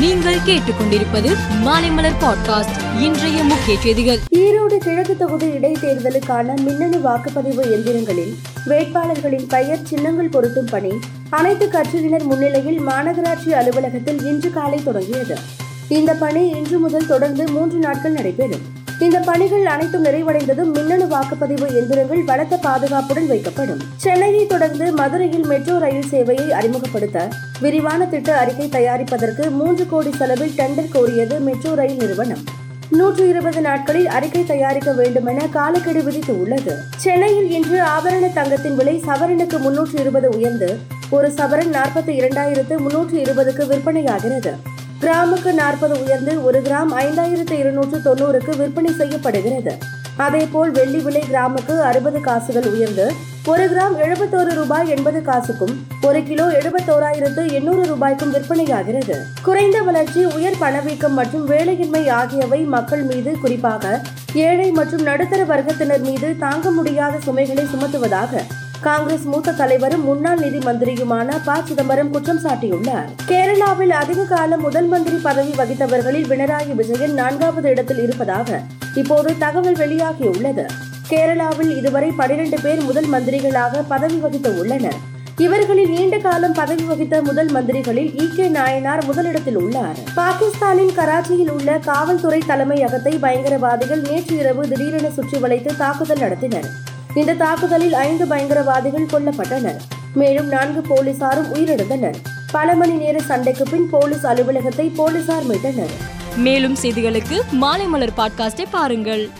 நீங்கள் கேட்டுக்கொண்டிருப்பது மாலைமலர் பாட்காஸ்ட் இன்றைய முக்கிய செய்திகள். ஈரோடு கிழக்கு தொகுதி இடைத்தேர்தலுக்கான மின்னணு வாக்குப்பதிவு எந்திரங்களில் வேட்பாளர்களின் பெயர் சின்னங்கள் பொருத்தும் பணி அனைத்து கட்சியினர் முன்னிலையில் மாநகராட்சி அலுவலகத்தில் இன்று காலை தொடங்கியது. இந்த பணி இன்று முதல் தொடர்ந்து மூன்று நாட்கள் நடைபெறும். இந்த பணிகள் அனைத்தும் நிறைவடைந்ததும் மின்னணு வாக்குப்பதிவு எந்திரங்கள் பலத்த பாதுகாப்புடன் வைக்கப்படும். சென்னையை தொடர்ந்து மதுரையில் மெட்ரோ ரயில் சேவையை அறிமுகப்படுத்த விரிவான திட்ட அறிக்கை தயாரிப்பதற்கு மூன்று கோடி செலவில் டெண்டர் கோரியது மெட்ரோ ரயில் நிறுவனம். நூற்று இருபது நாட்களில் அறிக்கை தயாரிக்க வேண்டுமென காலக்கெடு விதித்து உள்ளது. சென்னையில் இன்று ஆபரண தங்கத்தின் விலை சவரனுக்கு முன்னூற்று இருபது உயர்ந்து ஒரு சவரன் நாற்பத்தி இரண்டாயிரத்து முன்னூற்று இருபதுக்கு விற்பனையாகிறது. கிராமுக்கு நாற்பது உயர்ந்து ஒரு கிராம் ஐந்தாயிரத்து இருநூற்று தொண்ணூறுக்கு விற்பனை செய்யப்படுகிறது. அதேபோல் வெள்ளி விலை கிராமுக்கு அறுபது காசுகள் உயர்ந்து ஒரு கிராம் எழுபத்தோரு ரூபாய் எண்பது காசுக்கும் ஒரு கிலோ எழுபத்தோராயிரத்து எண்ணூறு ரூபாய்க்கும் விற்பனையாகிறது. குறைந்த வளர்ச்சி உயர் பணவீக்கம் மற்றும் வேலையின்மை ஆகியவை மக்கள் மீது குறிப்பாக ஏழை மற்றும் நடுத்தர வர்க்கத்தினர் மீது தாங்க முடியாத சுமைகளை சுமத்துவதாக காங்கிரஸ் மூத்த தலைவரும் முன்னாள் நிதி மந்திரியுமான ப. சிதம்பரம் குற்றம் சாட்டியுள்ளார். கேரளாவில் அதிக காலம் முதல் மந்திரி பதவி வகித்தவர்களில் பினராயி விஜயன் நான்காவது இடத்தில் இருப்பதாக இப்போது தகவல் வெளியாகியுள்ளது. கேரளாவில் இதுவரை பனிரெண்டு பேர் முதல் மந்திரிகளாக பதவி வகித்து உள்ளனர். இவர்களில் நீண்ட காலம் பதவி வகித்த முதல் மந்திரிகளில் இ. கே. நாயனார் முதலிடத்தில் உள்ளார். பாகிஸ்தானின் கராச்சியில் உள்ள காவல்துறை தலைமையகத்தை பயங்கரவாதிகள் நேற்று இரவு திடீரென சுற்றி வளைத்து தாக்குதல் நடத்தினர். இந்த தாக்குதலில் ஐந்து பயங்கரவாதிகள் கொல்லப்பட்டனர். மேலும் நான்கு போலீசாரும் உயிரிழந்தனர். பல மணி நேர சண்டைக்கு பின் போலீஸ் அலுவலகத்தை போலீசார் மீட்டனர். மேலும் செய்திகளுக்கு மாலை மலர் பாட்காஸ்டை பாருங்கள்.